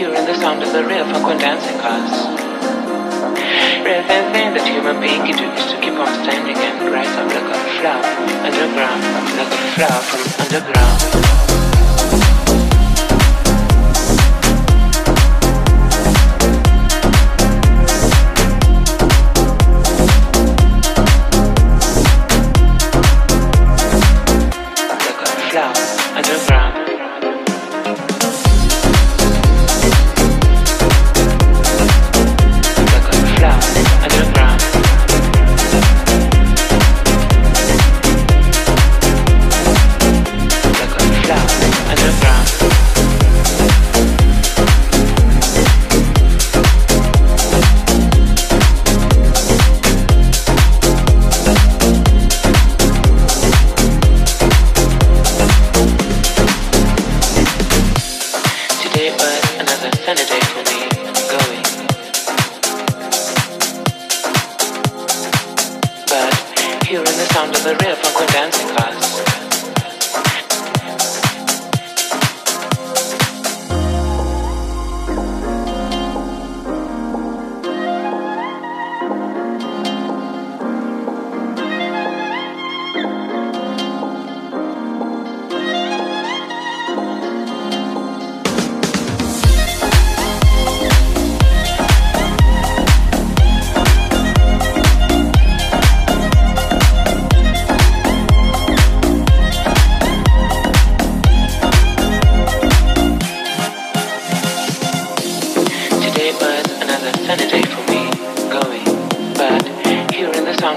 hearing the sound of the real funk when dancing cars. Rather than think that human being can do is to keep on standing and rise up like a flower underground, like a flower from underground.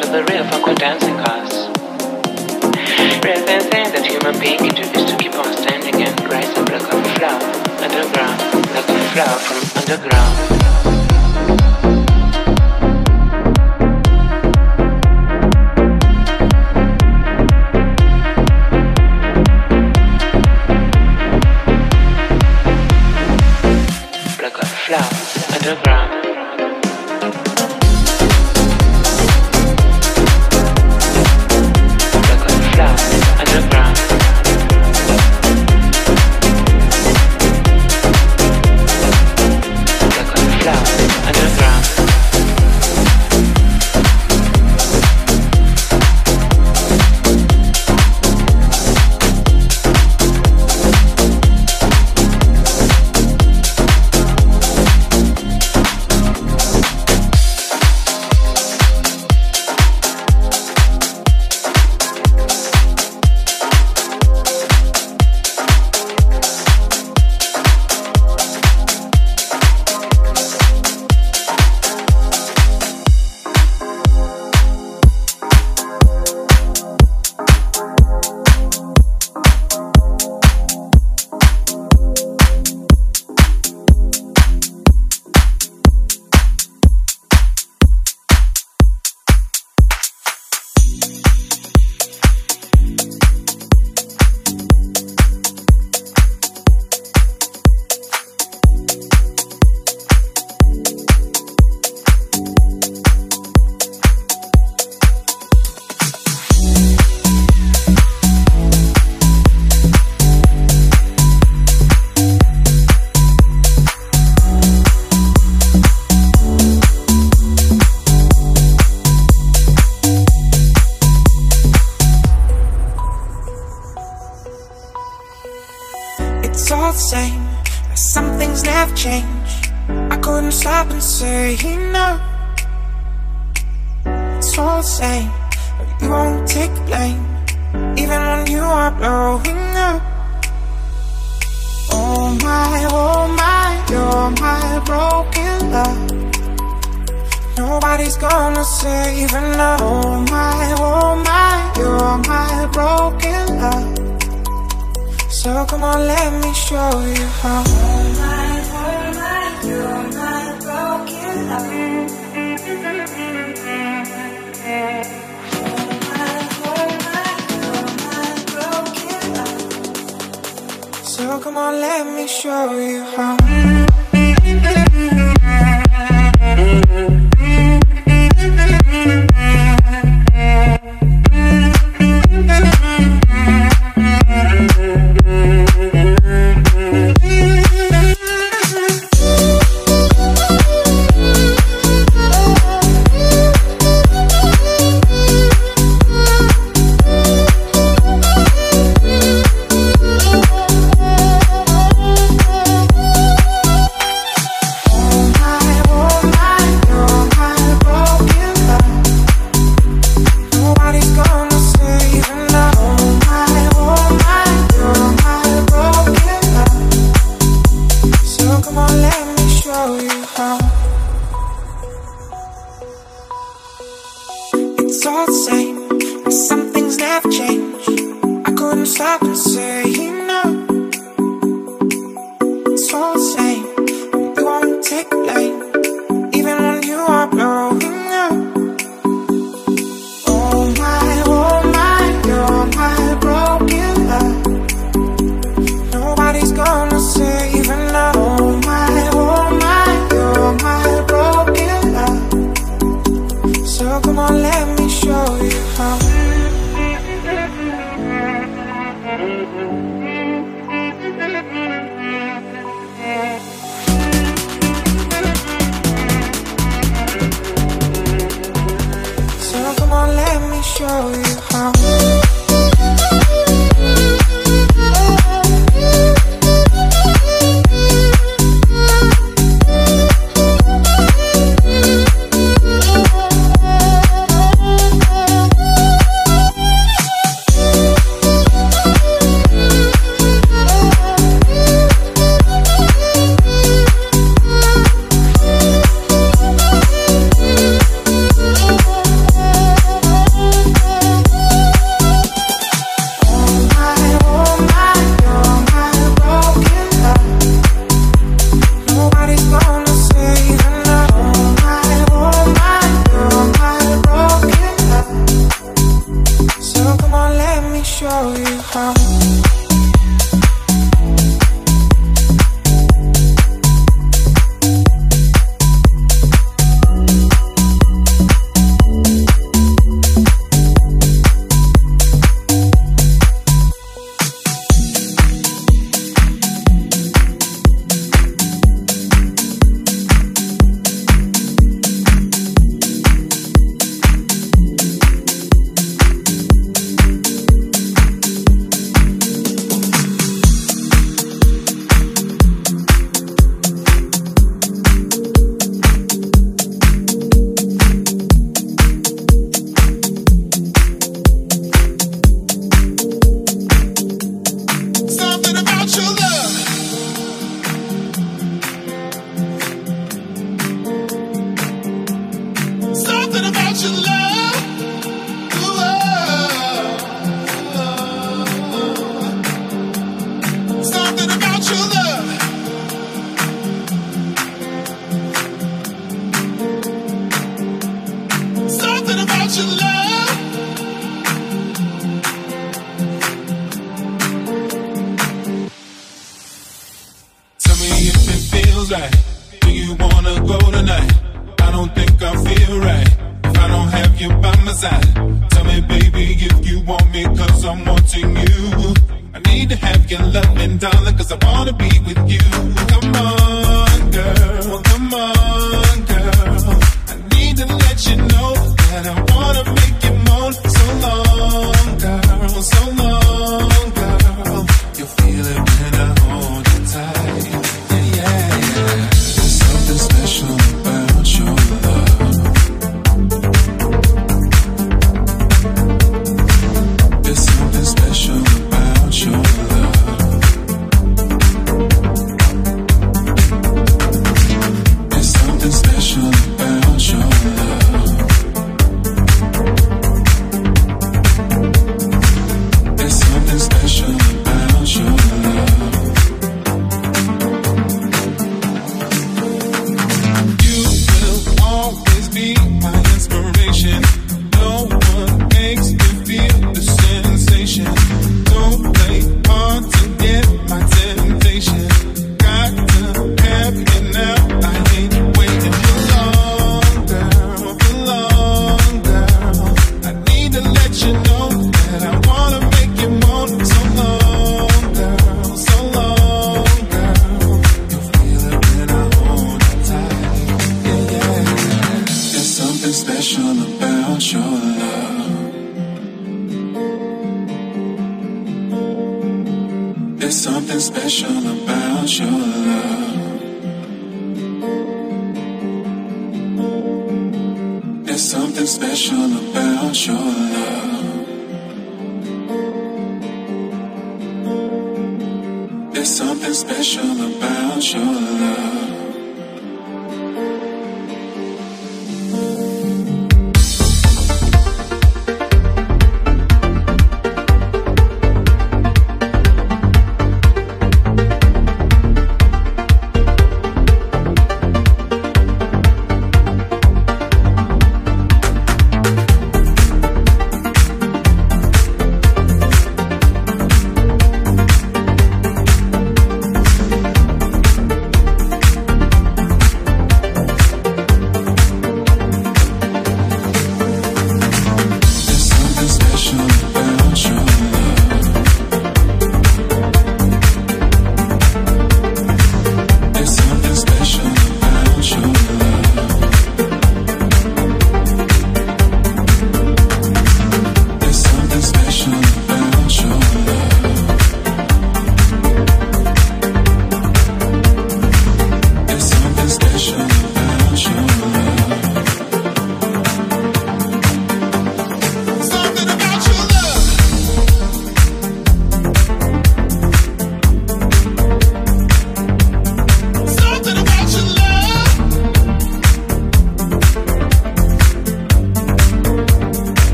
Hearing the of the real were dancing class. Rather than saying that human being is to keep on standing and rise up like a flower underground, like a flower from underground. Come on, let me show you how. It's all the same, some things never change. I couldn't stop and say.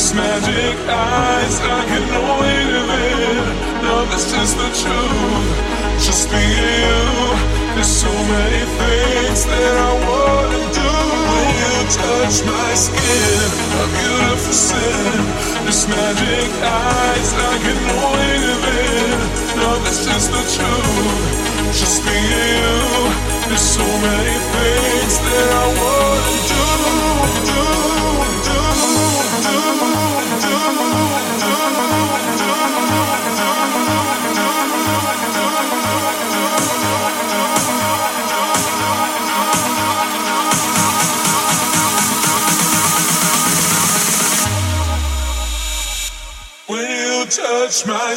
this magic eyes I can only live in. Now this is the truth. Just be you. There's so many things that I wanna do. When you touch my skin A beautiful sin. This magic eyes I can only live in. Now this is the truth. Just be you. There's so many things that I wanna do, do. my